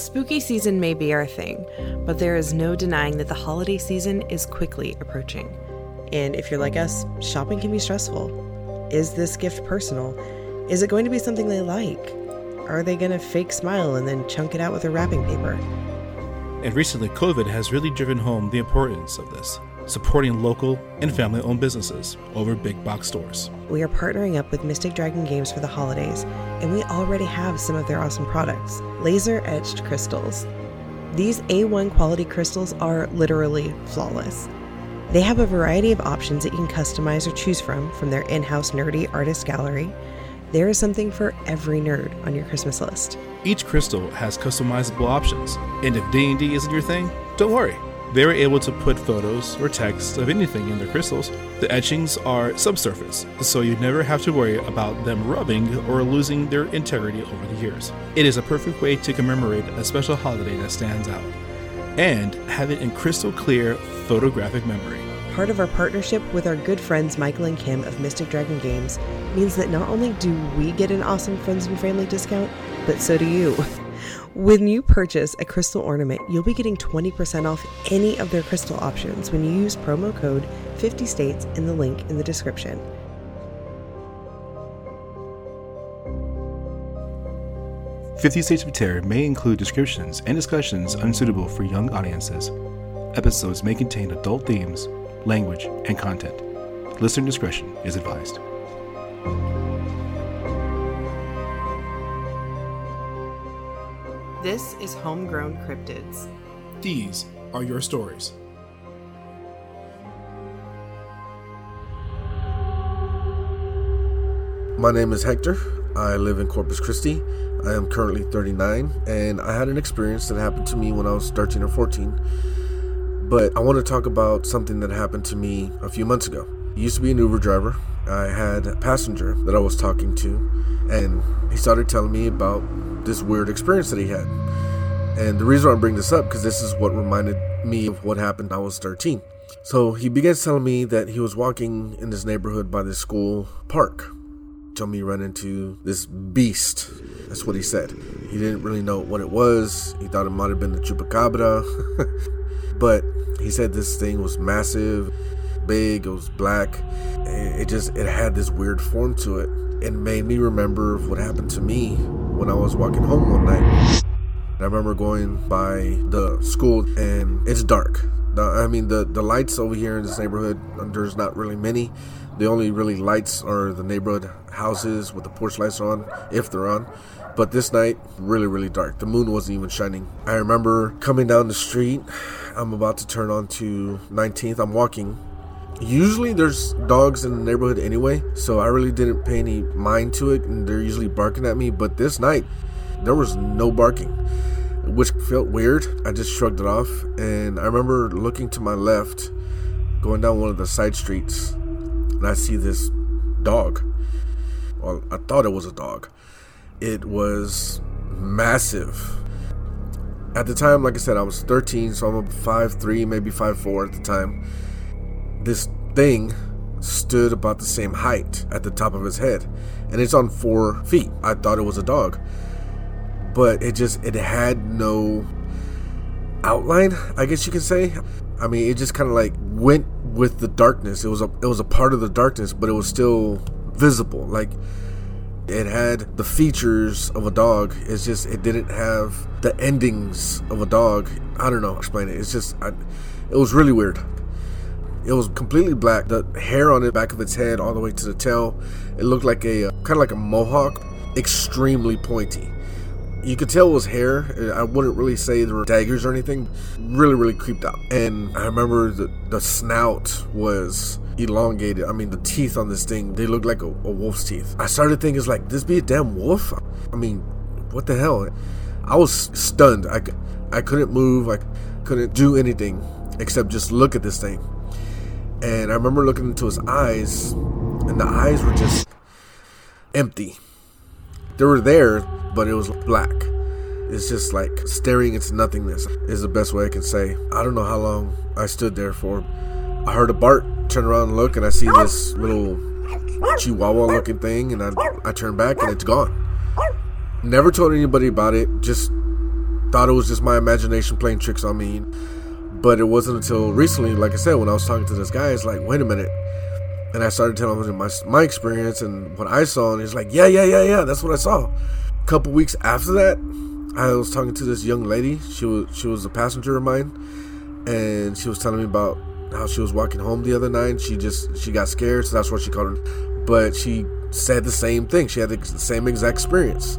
spooky season may be our thing, but there is no denying that the holiday season is quickly approaching. And if you're like us, shopping can be stressful. Is this gift personal? Is it going to be something they like? Are they going to fake smile and then chunk it out with a wrapping paper? And recently, COVID has really driven home the importance of this, supporting local and family owned businesses over big box stores. We are partnering up with Mystic Dragon Games for the holidays, and we already have some of their awesome products laser etched crystals. These A1 quality crystals are literally flawless. They have a variety of options that you can customize or choose from from their in house nerdy artist gallery. There is something for every nerd on your Christmas list. Each crystal has customizable options, and if D&D isn't your thing, don't worry. They're able to put photos or text of anything in their crystals. The etchings are subsurface, so you never have to worry about them rubbing or losing their integrity over the years. It is a perfect way to commemorate a special holiday that stands out and have it in crystal clear photographic memory. Part of our partnership with our good friends Michael and Kim of Mystic Dragon Games means that not only do we get an awesome friends and family discount, but so do you. When you purchase a crystal ornament, you'll be getting 20% off any of their crystal options when you use promo code 50 states in the link in the description. Fifty States of Terror may include descriptions and discussions unsuitable for young audiences. Episodes may contain adult themes, language, and content. Listener discretion is advised. This is Homegrown Cryptids. These are your stories. My name is Hector. I live in Corpus Christi. I am currently 39, and I had an experience that happened to me when I was 13 or 14. But I want to talk about something that happened to me a few months ago. I used to be an Uber driver. I had a passenger that I was talking to, and he started telling me about this weird experience that he had. And the reason I bring this up because this is what reminded me of what happened when I was 13. So he begins telling me that he was walking in this neighborhood by this school park. Told me he ran into this beast. That's what he said. He didn't really know what it was. He thought it might have been the chupacabra. but he said this thing was massive, big, it was black. It just it had this weird form to it. It made me remember what happened to me when I was walking home one night. I remember going by the school and it's dark. I mean, the, the lights over here in this neighborhood, there's not really many. The only really lights are the neighborhood houses with the porch lights on, if they're on. But this night, really, really dark. The moon wasn't even shining. I remember coming down the street. I'm about to turn on to 19th. I'm walking. Usually there's dogs in the neighborhood anyway, so I really didn't pay any mind to it, and they're usually barking at me. But this night, there was no barking, which felt weird. I just shrugged it off, and I remember looking to my left, going down one of the side streets, and I see this dog. Well, I thought it was a dog. It was massive. At the time, like I said, I was 13, so I'm a 5'3, maybe 5'4 at the time. This thing stood about the same height at the top of his head, and it's on four feet. I thought it was a dog. But it just it had no outline i guess you could say. I mean it just kind of like went with the darkness. It was a it was a part of the darkness but it was still visible. Like it had the features of a dog. It's just it didn't have the endings of a dog. I don't know explain it. It's just I, it was really weird it was completely black the hair on the back of its head all the way to the tail it looked like a uh, kind of like a mohawk extremely pointy you could tell it was hair. I wouldn't really say there were daggers or anything. Really, really creeped out. And I remember the, the snout was elongated. I mean, the teeth on this thing, they looked like a, a wolf's teeth. I started thinking, it's like, this be a damn wolf? I mean, what the hell? I was stunned. I, I couldn't move. I couldn't do anything except just look at this thing. And I remember looking into his eyes, and the eyes were just empty. They were there, but it was black. It's just like staring into nothingness is the best way I can say. I don't know how long I stood there for. I heard a bark, turn around and look, and I see this little chihuahua looking thing, and I, I turn back and it's gone. Never told anybody about it, just thought it was just my imagination playing tricks on me. But it wasn't until recently, like I said, when I was talking to this guy, it's like, wait a minute. And I started telling him my, my experience and what I saw, and he's like, yeah, yeah, yeah, yeah, that's what I saw. A couple weeks after that, I was talking to this young lady. She was she was a passenger of mine, and she was telling me about how she was walking home the other night. She just she got scared, so that's what she called her. But she said the same thing. She had the same exact experience,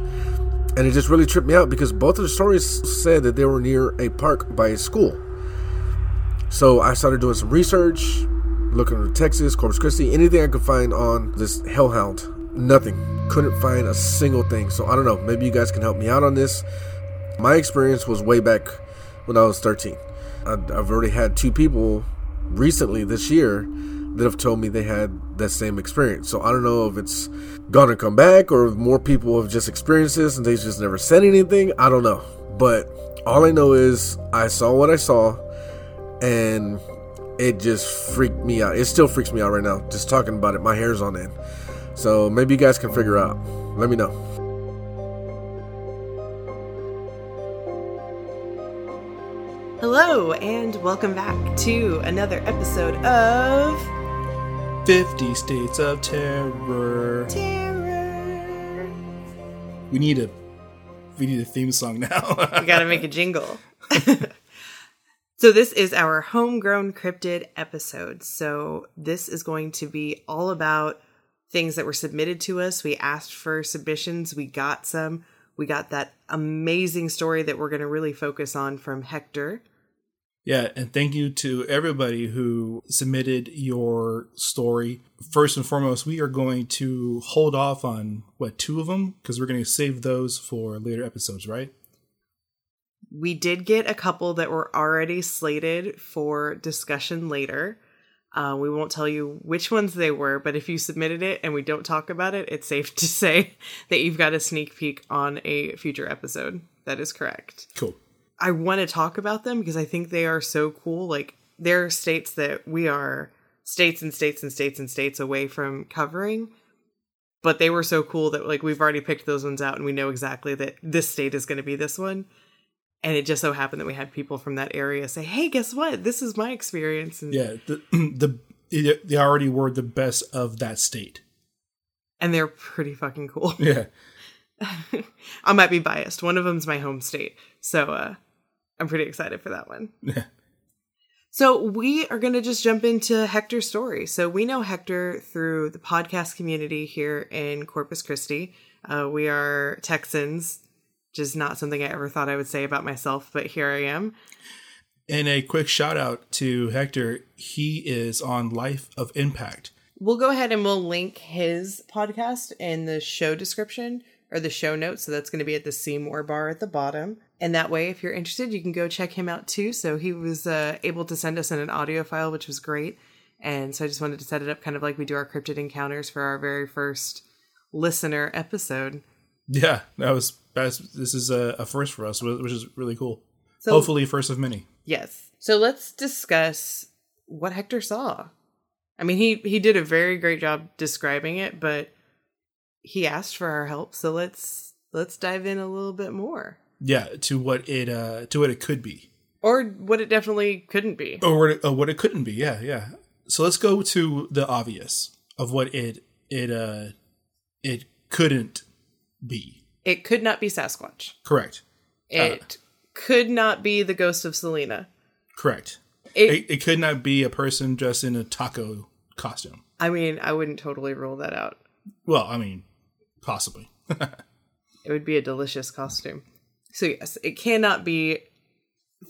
and it just really tripped me out because both of the stories said that they were near a park by a school. So I started doing some research, looking at Texas, Corpus Christi, anything I could find on this hellhound. Nothing. Couldn't find a single thing. So I don't know. Maybe you guys can help me out on this. My experience was way back when I was 13. I've already had two people recently this year that have told me they had that same experience. So I don't know if it's gonna come back or if more people have just experienced this and they just never said anything. I don't know. But all I know is I saw what I saw and it just freaked me out. It still freaks me out right now. Just talking about it, my hair's on end. So maybe you guys can figure out. Let me know. Hello, and welcome back to another episode of 50 States of Terror. Terror. We need a we need a theme song now. We gotta make a jingle. so, this is our homegrown cryptid episode. So, this is going to be all about things that were submitted to us. We asked for submissions, we got some. We got that amazing story that we're going to really focus on from Hector. Yeah, and thank you to everybody who submitted your story. First and foremost, we are going to hold off on what two of them because we're going to save those for later episodes, right? We did get a couple that were already slated for discussion later. Uh, we won't tell you which ones they were, but if you submitted it and we don't talk about it, it's safe to say that you've got a sneak peek on a future episode. That is correct. Cool. I want to talk about them because I think they are so cool. Like, there are states that we are states and states and states and states away from covering, but they were so cool that, like, we've already picked those ones out and we know exactly that this state is going to be this one. And it just so happened that we had people from that area say, "Hey, guess what? This is my experience." And, Yeah, the the they already were the best of that state. and they're pretty fucking cool. Yeah. I might be biased. One of them's my home state, so uh, I'm pretty excited for that one. Yeah. So we are going to just jump into Hector's story. So we know Hector through the podcast community here in Corpus Christi. Uh, we are Texans, is not something I ever thought I would say about myself, but here I am. And a quick shout out to Hector. He is on Life of Impact. We'll go ahead and we'll link his podcast in the show description or the show notes. So that's going to be at the Seymour bar at the bottom. And that way, if you're interested, you can go check him out too. So he was uh, able to send us in an audio file, which was great. And so I just wanted to set it up kind of like we do our cryptid encounters for our very first listener episode. Yeah, that was that's, this is a, a first for us, which is really cool. So, Hopefully, first of many. Yes. So let's discuss what Hector saw. I mean, he he did a very great job describing it, but he asked for our help, so let's let's dive in a little bit more. Yeah, to what it uh to what it could be, Or what it definitely couldn't be. or what it, uh, what it couldn't be. Yeah, yeah. So let's go to the obvious of what it it uh it couldn't be. It could not be Sasquatch. Correct. It could not be the ghost of Selena. Correct. It, It, it could not be a person dressed in a taco costume. I mean, I wouldn't totally rule that out. Well, I mean, possibly. It would be a delicious costume. So yes, it cannot be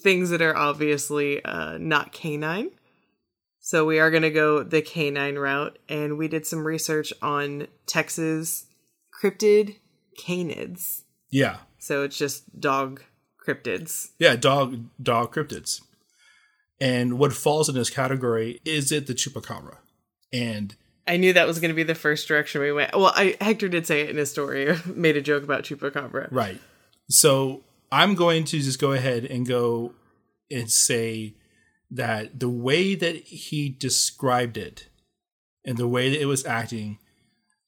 things that are obviously uh, not canine. So we are going to go the canine route, and we did some research on Texas cryptid canids. yeah. So it's just dog cryptids. Yeah, dog dog cryptids. And what falls in this category is it the chupacabra? And I knew that was going to be the first direction we went. Well, I, Hector did say it in his story, made a joke about chupacabra. right. So I'm going to just go ahead and go and say that the way that he described it and the way that it was acting,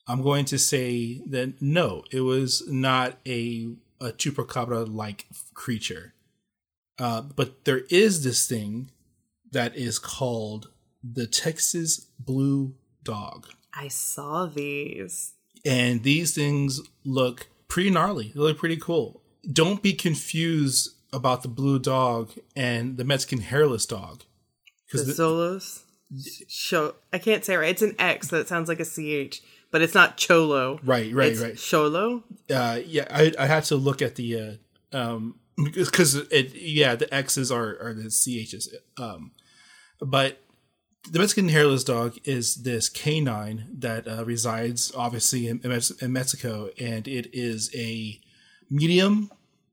I'm going to say that no, it was not a a chupacabra like creature. Uh, but there is this thing that is called the Texas Blue Dog. I saw these. And these things look pretty gnarly. They look pretty cool. Don't be confused about the blue dog and the Mexican hairless dog. The, the- Solos. Show. I can't say it right. It's an X that sounds like a CH, but it's not Cholo. Right, right, it's right. Cholo. uh yeah i i had to look at the uh um because it yeah the x's are are the ch's um but the mexican hairless dog is this canine that uh, resides obviously in, in in mexico and it is a medium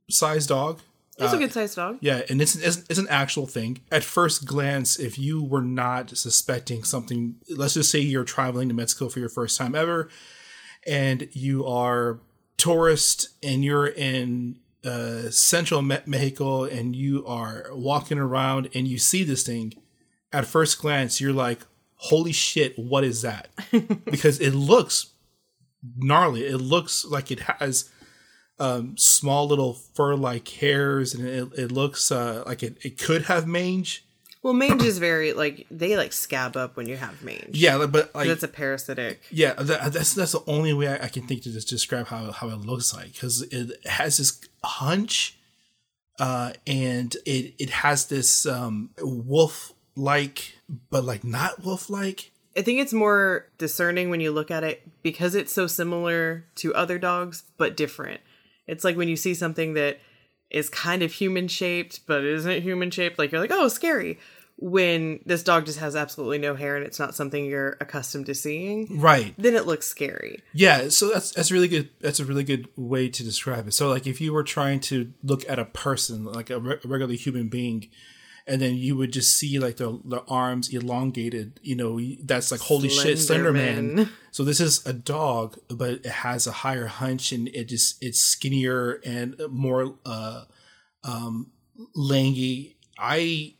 sized dog It's Uh, a good sized dog. yeah, and it's, it's it's an actual thing. At first glance, if you were not suspecting something, let's just say you're traveling to Mexico for your first time ever, and you are tourist and you're in uh, central Me- Mexico and you are walking around and you see this thing, at first glance you're like, "Holy shit, what is that?" because it looks gnarly. It looks like it has um, small little fur-like hairs, and it, it looks uh, like it, it could have mange. Well, mange is very like they like scab up when you have mange. Yeah, but like That's a parasitic. yeah, that, that's that's the only way I, I can think to just describe how how it looks like because it has this hunch, uh, and it it has this um wolf like, but like not wolf like. I think it's more discerning when you look at it because it's so similar to other dogs, but different. It's like when you see something that is kind of human shaped, but isn't human shaped, like you're like, oh, scary. When this dog just has absolutely no hair and it's not something you're accustomed to seeing, Right. then it looks scary. Yeah, so that's that's really good. That's a really good way to describe it. So, like, if you were trying to look at a person, like a, re- a regular human being, and then you would just see like the the arms elongated, you know, that's like holy shit, Slender Man. Slenderman. So this is a dog, but it has a higher hunch, and it just it's skinnier and more uh, um, langy. I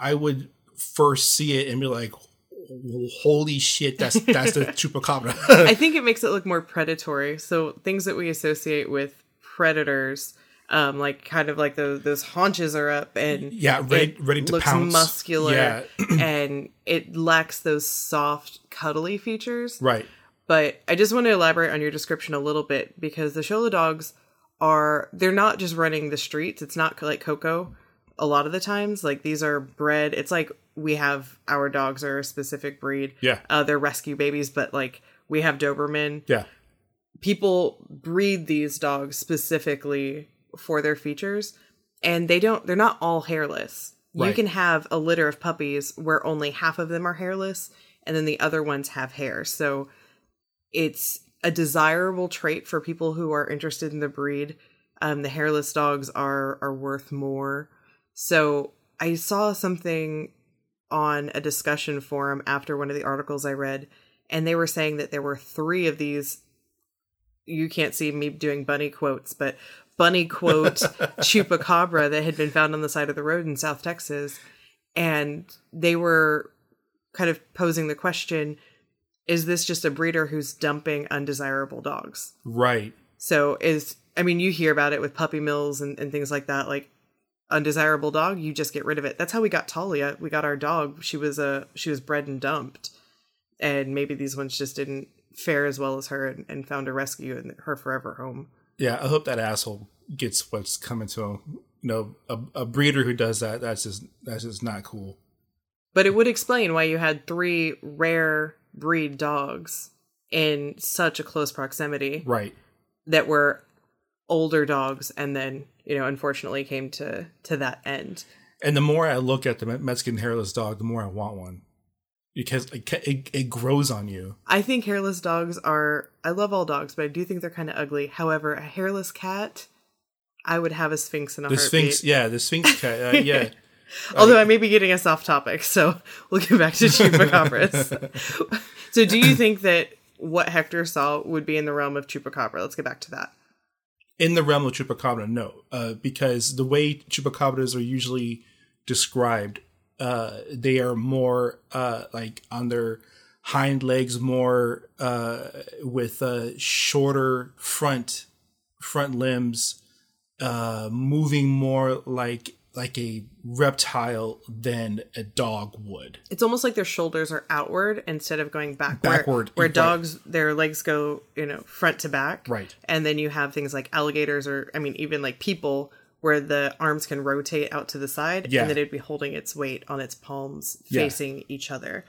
I would first see it and be like, holy shit, that's that's the chupacabra. I think it makes it look more predatory. So things that we associate with predators, um, like kind of like those those haunches are up and Yeah, ready- ready to looks pounce. muscular, Yeah. and it lacks those soft, cuddly features. right. But I just want to elaborate on your description a little bit because the Xolo dogs are they're not just running the streets. It's not like Coco. A lot of the times, like these are bred. It's like we have our dogs are a specific breed. Yeah. uh, they're rescue babies, but like we have Doberman. Yeah. People breed these dogs specifically for their features, and they don't. They're not all hairless. You can have a litter of puppies where only half of them are hairless, and then the other ones have hair. So it's a desirable trait for people who are interested in the breed. Um, the hairless dogs are are worth more. So I saw something on a discussion forum after one of the articles I read, and they were saying that there were three of these. You can't see me doing bunny quotes, but bunny quote chupacabra that had been found on the side of the road in South Texas, and they were kind of posing the question: Is this just a breeder who's dumping undesirable dogs? Right. So is I mean, you hear about it with puppy mills and, and things like that. Like undesirable dog, you just get rid of it. That's how we got Talia. We got our dog. She was a she was bred and dumped, and maybe these ones just didn't fare as well as her and, and found a rescue in her forever home. Yeah, I hope that asshole gets what's coming to him. You know, a, a breeder who does that, that's just that's just not cool. But it would explain why you had three rare breed dogs in such a close proximity Right. that were older dogs and then you know unfortunately came to to that end And the more I look at the Me- Mexican hairless dog, the more I want one because it, it, it grows on you. I think hairless dogs are. I love all dogs, but I do think they're kind of ugly. However, a hairless cat, I would have a Sphynx in a The heartbeat. Sphynx, yeah, the Sphynx cat, uh, yeah. Although I may be getting us off topic, so we'll get back to chupacabras. so, do you think that what Hector saw would be in the realm of chupacabra? Let's get back to that. in the realm of chupacabra, no, uh, because the way chupacabras are usually described, uh, they are more uh, like on their hind legs, more uh, with uh, shorter front front limbs, uh, moving more like like a reptile than a dog would. It's almost like their shoulders are outward instead of going back. Backward, Where, where dogs, their legs go, you know, front to back. Right. And then you have things like alligators or, I mean, even like people where the arms can rotate out to the side Yeah. and then it'd be holding its weight on its palms Yeah. facing each other.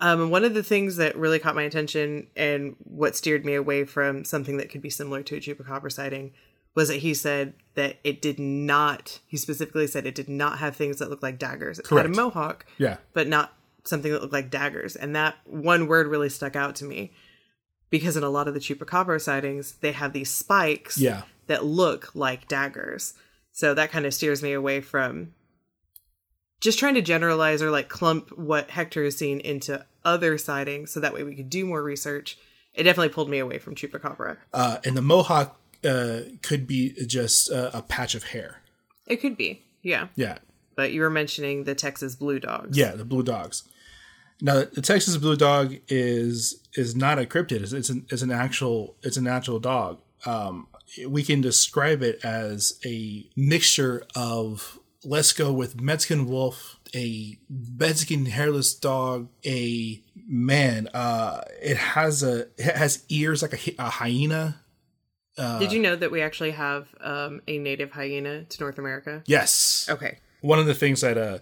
Um, one of the things that really caught my attention and what steered me away from something that could be similar to a chupacabra sighting was that he said that it did not, he specifically said it did not have things that looked like daggers. It had a mohawk, Yeah. but not something that looked like daggers. And that one word really stuck out to me because in a lot of the chupacabra sightings, they have these spikes Yeah. that look like daggers. So that kind of steers me away from just trying to generalize or like clump what Hector has seen into other sightings so that way we could do more research. It definitely pulled me away from chupacabra. Uh, and the mohawk uh, could be just uh, a patch of hair. It could be, yeah. Yeah. But you were mentioning the Texas blue dogs. Yeah, the blue dogs. Now, the Texas blue dog is is not a cryptid. It's, it's an it's an actual it's an actual dog. Um, we can describe it as a mixture of let's go with Mexican wolf, a Mexican hairless dog, a man. Uh, it has a it has ears like a, a hyena. Did you know that we actually have um, a native hyena to North America? Yes. Okay. one of the things that uh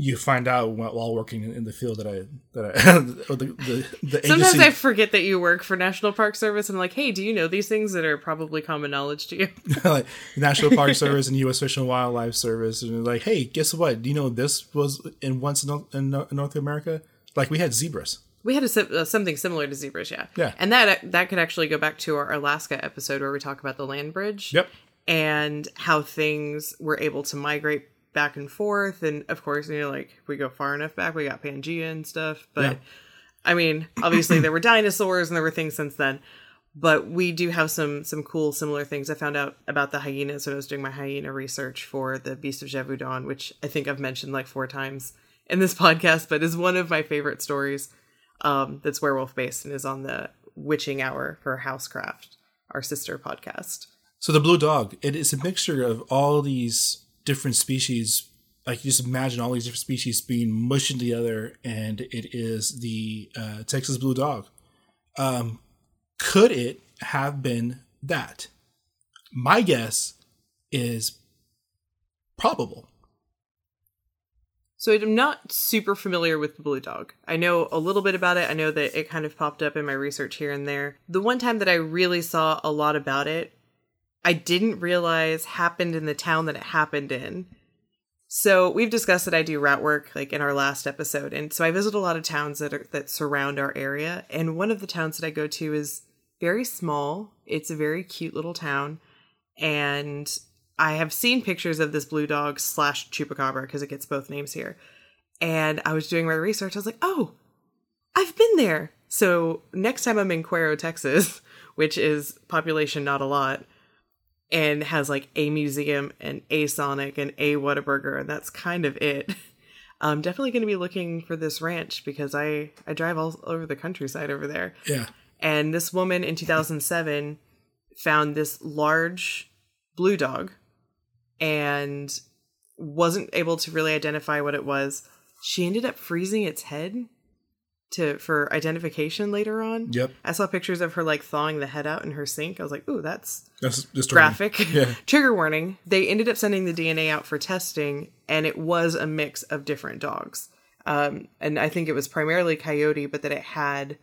you find out while working in the field that I that I the the, the Sometimes agency I forget that you work for National Park Service and I'm like, hey, do you know these things that are probably common knowledge to you? like National Park Service and U.S. Fish and Wildlife Service and like, hey, guess what? Do you know this was in once in North, in Nor- North America? Like we had zebras. We had a, uh, something similar to zebras, yeah. Yeah. And that that could actually go back to our Alaska episode where we talk about the land bridge. Yep. And how things were able to migrate back and forth. And of course, you know, like if we go far enough back, we got Pangea and stuff. But Yeah. I mean, obviously there were dinosaurs and there were things since then. But we do have some some cool similar things. I found out about the hyenas when I was doing my hyena research for the Beast of Gévaudan, which I think I've mentioned like four times in this podcast, but is one of my favorite stories um, that's werewolf based and is on the Witching Hour for Housecraft, our sister podcast. So the blue dog, it is a mixture of all these different species. Like you just imagine all these different species being mushed together, and it is the uh, Texas blue dog. Um, could it have been that? My guess is probable. So I'm not super familiar with the blue dog. I know a little bit about it. I know that it kind of popped up in my research here and there. The one time that I really saw a lot about it, I didn't realize happened in the town that it happened in. So we've discussed that I do route work like in our last episode, and so I visit a lot of towns that are that surround our area. And one of the towns that I go to is very small. It's a very cute little town, and I have seen pictures of this blue dog slash chupacabra because it gets both names here. And I was doing my research. I was like, oh, I've been there. So next time I'm in Cuero, Texas, which is population not a lot, and has like a museum and a Sonic and a Whataburger, and that's kind of it. I'm definitely going to be looking for this ranch because I I drive all over the countryside over there. Yeah. And this woman in 2007 found this large blue dog and wasn't able to really identify what it was. She ended up freezing its head to for identification later on. Yep. I saw pictures of her like thawing the head out in her sink. I was like, "Ooh, that's That's graphic." Yeah. Trigger warning. They ended up sending the DNA out for testing and it was a mix of different dogs. Um, and I think it was primarily coyote, but that it had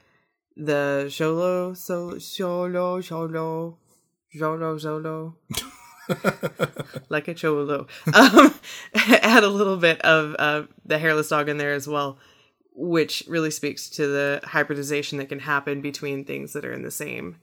the Jolo, so Jolo, Jolo, Jolo, Jolo, like a Cholo. Um, add a little bit of uh, the hairless dog in there as well, which really speaks to the hybridization that can happen between things that are in the same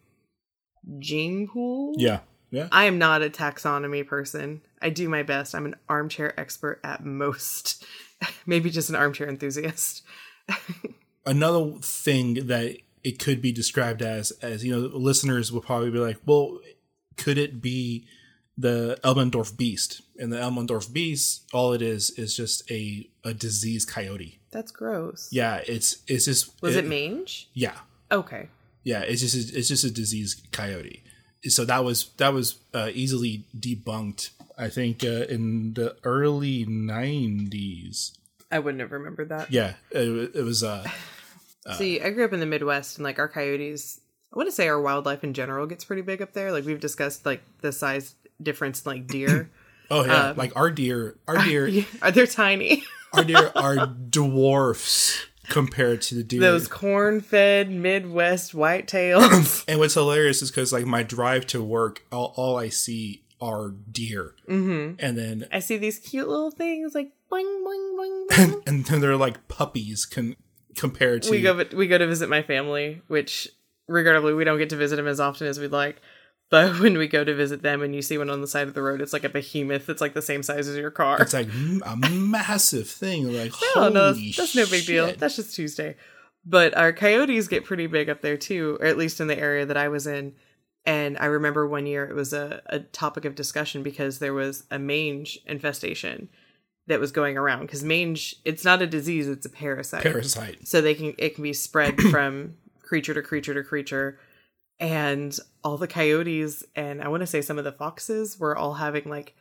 gene pool. Yeah. Yeah. I am not a taxonomy person. I do my best. I'm an armchair expert at most. Maybe just an armchair enthusiast. another thing that it could be described as as you know listeners will probably be like well could it be the elmendorf beast and the elmendorf beast all it is is just a a diseased coyote That's gross. yeah it's it's just Was it mange? yeah Okay. yeah it's just a, it's just a diseased coyote so that was that was uh, easily debunked. I think uh, in the early '90s. I wouldn't have remembered that. Yeah, it, it was. Uh, See, I grew up in the Midwest, and like our coyotes, I want to say our wildlife in general gets pretty big up there. Like we've discussed, like the size difference, in, like deer. oh yeah, like our deer, our deer, are they're tiny? Our deer are dwarfs compared to the deer. Those corn-fed Midwest whitetails. and what's hilarious is because like my drive to work, all, all I see are deer, mm-hmm. and then I see these cute little things like boing boing boing, boing. and then they're like puppies con- compared to we go we go to visit my family, which regrettably we don't get to visit them as often as we'd like. But when we go to visit them and you see one on the side of the road, it's like a behemoth. It's like the same size as your car. It's like a massive thing. Like, no, no, that's, that's no big deal. That's just Tuesday. But our coyotes get pretty big up there too, or at least in the area that I was in. And I remember one year it was a, a topic of discussion because there was a mange infestation that was going around. Because mange, it's not a disease; it's a parasite. Parasite. So they can it can be spread from creature to creature to creature and all the coyotes and I want to say some of the foxes were all having like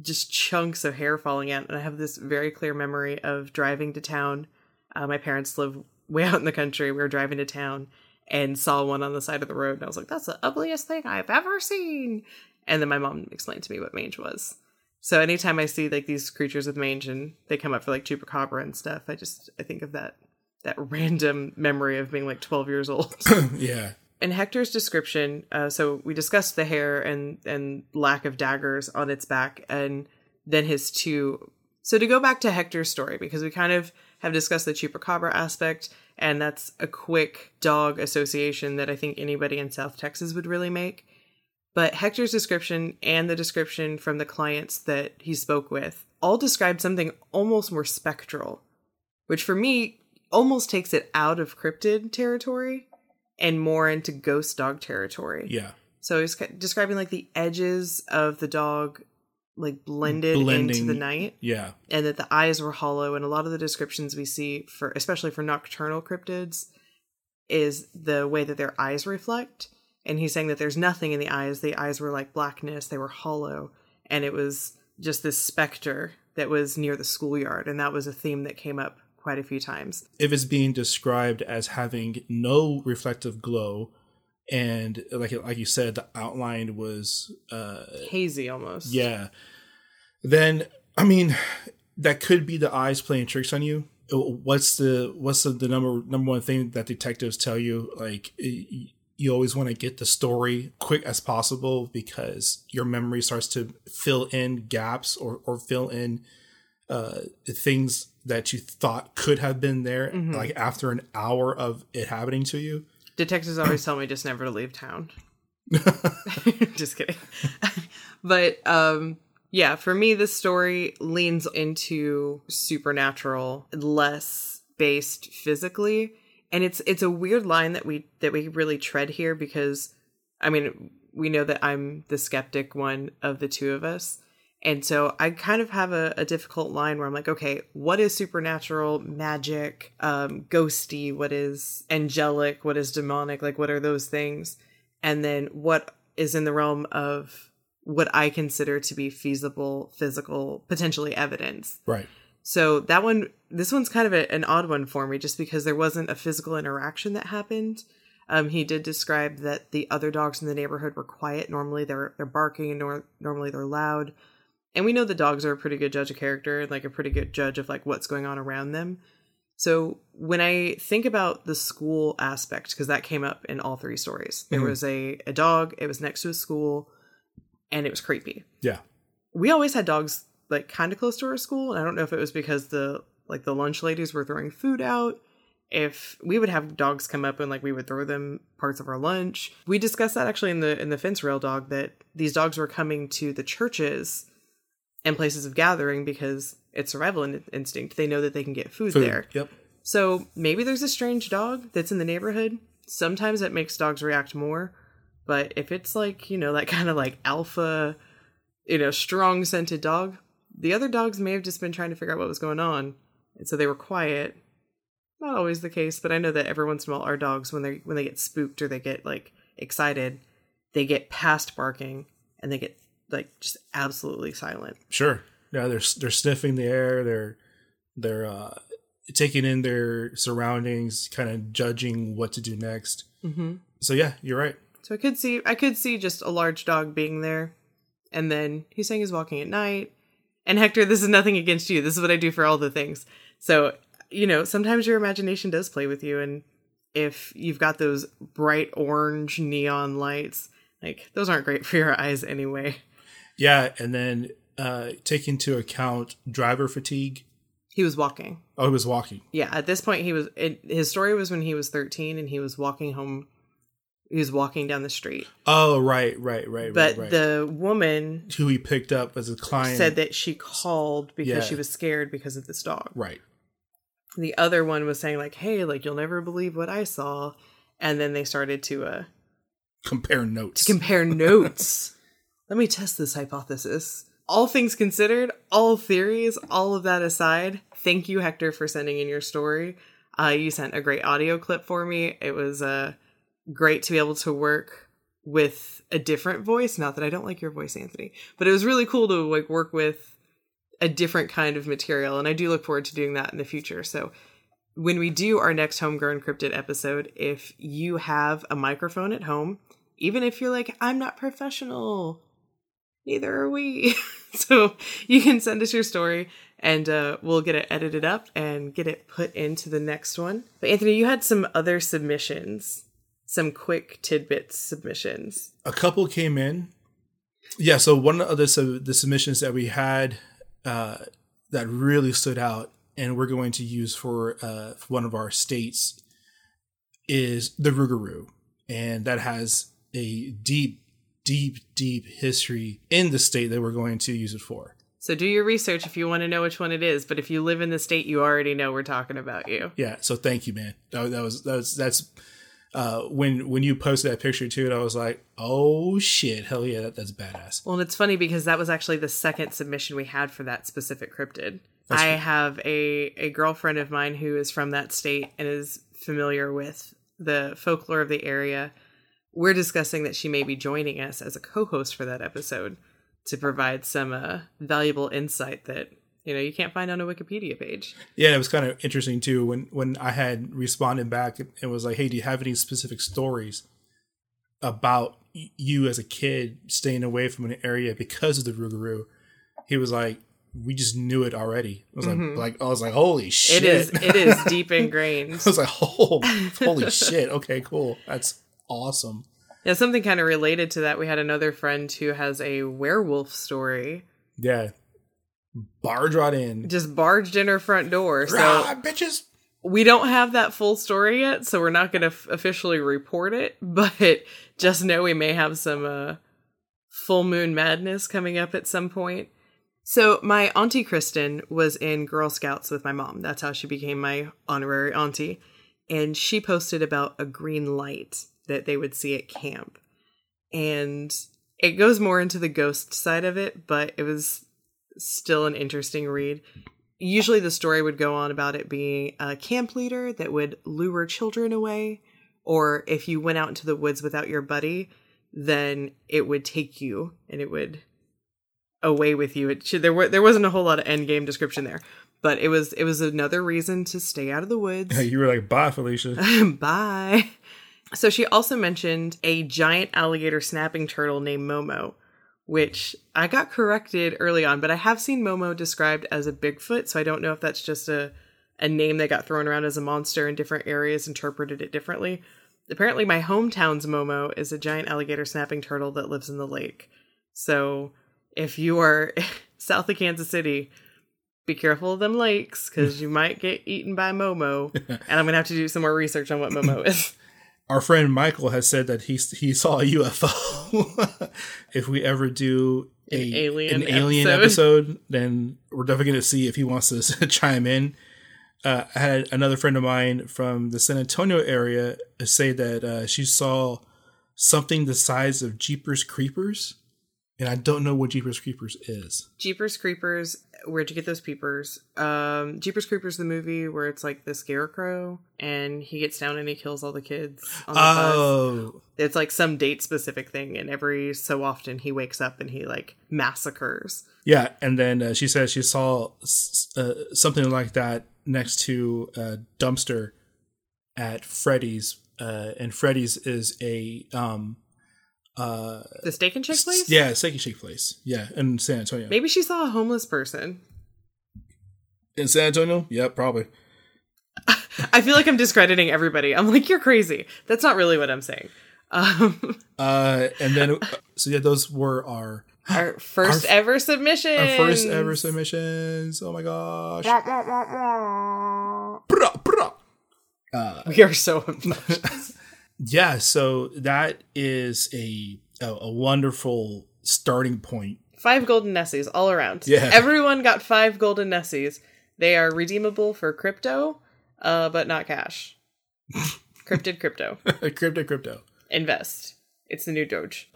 just chunks of hair falling out. And I have this very clear memory of driving to town. Uh, my parents live way out in the country. We were driving to town and saw one on the side of the road. And I was like, that's the ugliest thing I've ever seen. And then my mom explained to me what mange was. So anytime I see like these creatures with mange and they come up for like chupacabra and stuff, I just I think of that that random memory of being like 12 years old. yeah in Hector's description, uh, so we discussed the hair and and lack of daggers on its back, and then his two. So to go back to Hector's story, because we kind of have discussed the chupacabra aspect, and that's a quick dog association that I think anybody in South Texas would really make. But Hector's description and the description from the clients that he spoke with all described something almost more spectral, which for me almost takes it out of cryptid territory and more into ghost dog territory. Yeah. So he's describing like the edges of the dog like blended Blending, into the night. Yeah. And that the eyes were hollow and a lot of the descriptions we see for especially for nocturnal cryptids is the way that their eyes reflect. And he's saying that there's nothing in the eyes. The eyes were like blackness, they were hollow, and it was just this specter that was near the schoolyard and that was a theme that came up quite a few times. If it's being described as having no reflective glow, and like like you said, the outline was uh, hazy almost. Yeah. Then I mean, that could be the eyes playing tricks on you. What's the what's the, the number number one thing that detectives tell you? Like you always want to get the story quick as possible because your memory starts to fill in gaps or or fill in uh, things that you thought could have been there, mm-hmm. like after an hour of it happening to you. Detectives always tell me just never to leave town. just kidding. but um yeah, for me this story leans into supernatural, less based physically. And it's it's a weird line that we that we really tread here because I mean, we know that I'm the skeptic one of the two of us. And so I kind of have a, a, difficult line where I'm like, okay, what is supernatural, magic, um, ghosty? What is angelic? What is demonic? Like, what are those things? And then what is in the realm of what I consider to be feasible, physical, potentially evidence? Right. So that one, this one's kind of a, an odd one for me just because there wasn't a physical interaction that happened. Um, he did describe that the other dogs in the neighborhood were quiet. Normally they're they're barking, nor normally they're loud and we know the dogs are a pretty good judge of character and like a pretty good judge of like what's going on around them. So when i think about the school aspect because that came up in all three stories. There mm-hmm. was a, a dog it was next to a school and it was creepy. Yeah. We always had dogs like kind of close to our school and i don't know if it was because the like the lunch ladies were throwing food out. If we would have dogs come up and like we would throw them parts of our lunch. We discussed that actually in the in the fence rail dog that these dogs were coming to the churches and places of gathering because it's survival in- instinct. They know that they can get food, food, there. Yep. So maybe there's a strange dog that's in the neighborhood. Sometimes that makes dogs react more. But if it's like, you know, that kind of like alpha, you know, strong scented dog, the other dogs may have just been trying to figure out what was going on. And so they were quiet. Not always the case, but I know that every once in a while our dogs when they when they get spooked or they get like excited, they get past barking and they get like just absolutely silent. Sure. Yeah, they're they're sniffing the air. They're they're uh, taking in their surroundings, kind of judging what to do next. Mm-hmm. So yeah, you're right. So I could see I could see just a large dog being there, and then he's saying he's walking at night. And Hector, this is nothing against you. This is what I do for all the things. So you know, sometimes your imagination does play with you, and if you've got those bright orange neon lights, like those aren't great for your eyes anyway. Yeah, and then uh, take into account driver fatigue. He was walking. Oh, he was walking. Yeah, at this point, he was. It, his story was when he was thirteen, and he was walking home. He was walking down the street. Oh, right, right, right. But right, right. the woman who he picked up as a client said that she called because Yeah. she was scared because of this dog. right. The other one was saying like, "Hey, like you'll never believe what I saw," and then they started to uh Compare notes. compare notes. Let me test this hypothesis. All things considered, all theories, all of that aside, thank you, Hector, for sending in your story. Uh, you sent a great audio clip for me. It was uh, great to be able to work with a different voice. Not that I don't like your voice, Anthony, but it was really cool to like work with a different kind of material, and I do look forward to doing that in the future. So when we do our next homegrown cryptid episode, if you have a microphone at home, even if you're like, I'm not professional, neither are we. so you can send us your story and uh, we'll get it edited up and get it put into the next one. But Anthony, you had some other submissions, some quick tidbits submissions. a couple came in. Yeah, so one of the, sub- the submissions that we had uh, that really stood out, and we're going to use for, uh, one of our states, is the Rougarou, and that has a deep, deep, deep history in the state that we're going to use it for. So do your research if you want to know which one it is. But if you live in the state, you already know we're talking about you. Yeah, so thank you, man. That, that was that was that's uh, when when you posted that picture to it, I was like, oh shit, hell yeah, that, that's badass. Well, and it's funny because that was actually the second submission we had for that specific cryptid. I have a a girlfriend of mine who is from that state and is familiar with the folklore of the area. We're discussing that she may be joining us as a co-host for that episode to provide some uh, valuable insight that you know you can't find on a Wikipedia page. Yeah, it was kind of interesting too when when I had responded back and was like, "Hey, do you have any specific stories about you as a kid staying away from an area because of the Rougarou?" He was like, "We just knew it already." I was like, "Like I was like, holy shit!" It is it is deep ingrained. I was like, "Oh, holy shit! Okay, cool. That's awesome." Yeah, something kind of related to that. We had another friend who has a werewolf story Yeah, barge right in. just barged in her front door. So Rah, bitches. we don't have that full story yet, so we're not going to f- officially report it, but just know we may have some uh, full moon madness coming up at some point. So my auntie Kristen was in Girl Scouts with my mom. That's how she became my honorary auntie. And she posted about a green light that they would see at camp. And it goes more into the ghost side of it, but it was still an interesting read usually the story would go on about it being a camp leader that would lure children away or if you went out into the woods without your buddy then it would take you and it would away with you it should, there were there wasn't a whole lot of end game description there but it was it was another reason to stay out of the woods You were like, "Bye, Felicia." Bye. So she also mentioned a giant alligator snapping turtle named Momo, which I got corrected early on, but I have seen Momo described as a Bigfoot, so I don't know if that's just a a name that got thrown around as a monster in different areas interpreted it differently. Apparently my hometown's Momo is a giant alligator snapping turtle that lives in the lake. So if you are south of Kansas City, be careful of them lakes because you might get eaten by Momo. and I'm gonna have to do some more research on what Momo is. Our friend Michael has said that he he saw a UFO. if we ever do a An alien an alien episode. episode, then we're definitely going to see if he wants to chime in. Uh, I had another friend of mine from the San Antonio area say that uh, she saw something the size of Jeepers Creepers, and I don't know what Jeepers Creepers is. Jeepers Creepers, where'd you get those peepers? Um, Jeepers Creepers, the movie where it's like the scarecrow and he gets down and he kills all the kids. On the bus. Oh, It's like some date specific thing, and every so often he wakes up and he like massacres. yeah. And then uh, she says she saw uh, something like that next to a dumpster at Freddy's, uh, and Freddy's is a um, uh, The steak and shake place? yeah, steak and shake place. Yeah, in San Antonio. Maybe she saw a homeless person. In San Antonio, yeah, probably. I feel like I'm discrediting everybody. I'm like, you're crazy. That's not really what I'm saying. Um, Uh, and then so yeah, those were our our first Our- ever submission. our first ever submissions. Oh my gosh. Bruh, bruh. Uh, We are so obnoxious. Yeah, so that is a, a a wonderful starting point. five golden Nessies all around. Yeah. Everyone got five golden Nessies. They are redeemable for crypto, uh, but not cash. Cryptid crypto. crypto, crypto. Invest. It's the new Doge.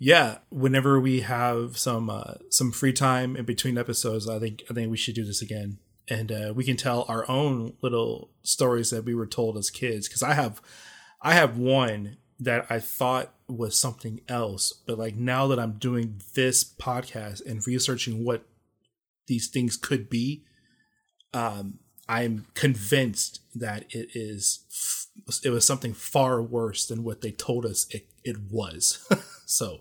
Yeah, whenever we have some uh, some free time in between episodes, I think I think we should do this again, and uh, we can tell our own little stories that we were told as kids. Because I have, I have one that I thought was something else, but like now that I'm doing this podcast and researching what these things could be, um, I'm convinced that it is it was something far worse than what they told us it, it was. so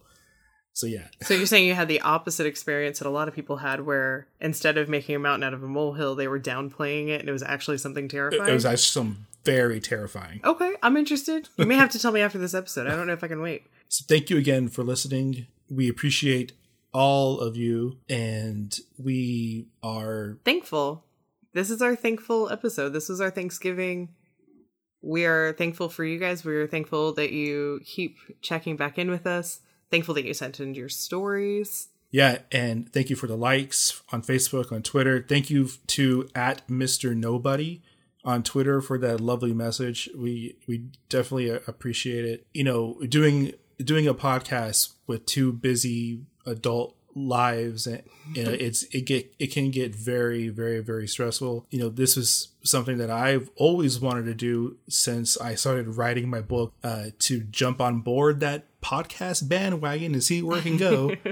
so yeah. So you're saying you had the opposite experience that a lot of people had, where instead of making a mountain out of a molehill, they were downplaying it, and it was actually something It, terrifying. it was actually some very terrifying. okay, I'm interested. You may have to tell me after this episode. I don't know if I can wait. So thank you again for listening. We appreciate all of you and we are Thankful. This is our thankful episode. This was our Thanksgiving. We are thankful for you guys. We are thankful that you keep checking back in with us. Thankful that you sent in your stories. yeah, and thank you for the likes on Facebook, on Twitter. Thank you to at Mr. Nobody on Twitter for that lovely message. We we definitely appreciate it. You know, doing doing a podcast with two busy adult lives and you know it's it get it can get very very very stressful. You know this is something that i've always wanted to do since i started writing my book uh to jump on board that podcast bandwagon and see where it can go.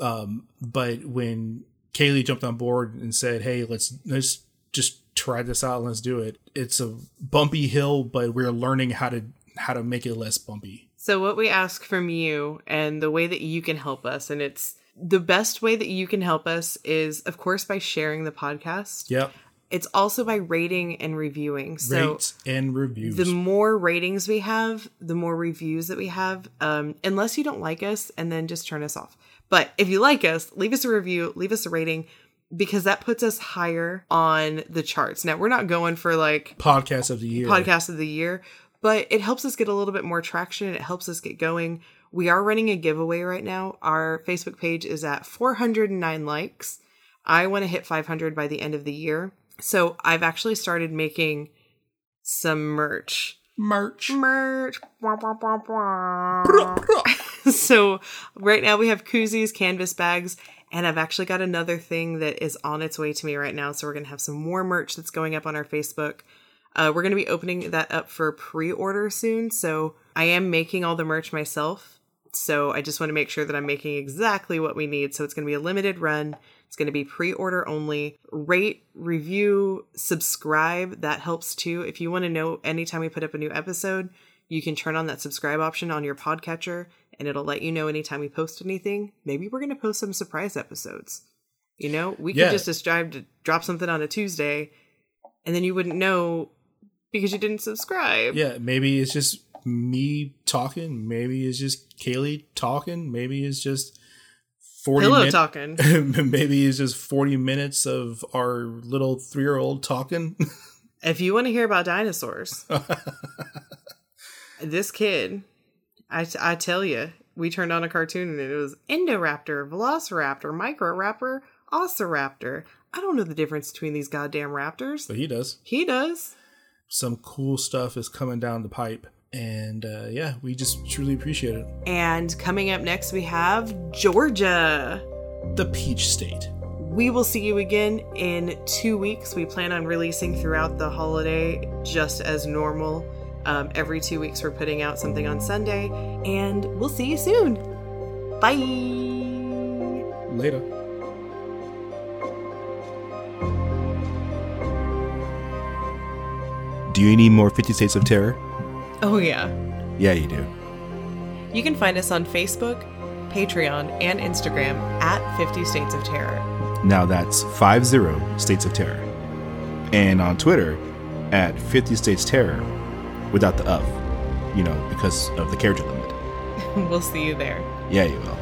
Um but when kaylee jumped on board and said hey let's let's just try this out and let's do it it's a bumpy hill but we're learning how to how to make it less bumpy. So, what we ask from you and the way that you can help us, and it's the best way that you can help us is, of course, by sharing the podcast. yep It's also by rating and reviewing. So, rate and reviews the more ratings we have, the more reviews that we have. Um, unless you don't like us, and then just turn us off. But if you like us, leave us a review, leave us a rating, because that puts us higher on the charts. Now, we're not going for like podcast of the year podcast of the year, but it helps us get a little bit more traction. It helps us get going. We are running a giveaway right now. Our Facebook page is at 409 likes. I want to hit 500 by the end of the year. So I've actually started making some merch. merch Merch. So right now we have koozies, canvas bags, and I've actually got another thing that is on its way to me right now. So we're gonna have some more merch that's going up on our Facebook. Uh, we're gonna be opening that up for pre-order soon. So I am making all the merch myself. So I just want to make sure that I'm making exactly what we need. So it's gonna be a limited run. It's going to be pre order only. Rate, review, subscribe. That helps too. If you want to know anytime we put up a new episode, you can turn on that subscribe option on your podcatcher and it'll let you know anytime we post anything. Maybe we're going to post some surprise episodes. You know, we Yeah. could just strive to drop something on a Tuesday and then you wouldn't know because you didn't subscribe. Yeah, maybe it's just me talking. Maybe it's just Kaylee talking. Maybe it's just forty. Pillow min- talking. maybe it's just forty minutes of our little three-year-old talking. If you want to hear about dinosaurs, this kid, I, I tell you, we turned on a cartoon and it was Indoraptor, Velociraptor, Microraptor, Ossiraptor. I don't know the difference between these goddamn raptors. but he does. He does. Some cool stuff is coming down the pipe, And uh, yeah, we just truly appreciate it. And coming up next, we have Georgia. The Peach State. We will see you again in two weeks. We plan on releasing throughout the holiday just as normal. Um, every two weeks, we're putting out something on Sunday. And we'll see you soon. Bye. Later. Do you need more 50 States of Terror? Oh, yeah. Yeah, you do. You can find us on Facebook, Patreon, and Instagram at 50 States of Terror. Now that's 50 States of Terror. And on Twitter at 50 States Terror without the of, you know, because of the character limit. we'll see you there. Yeah, you will.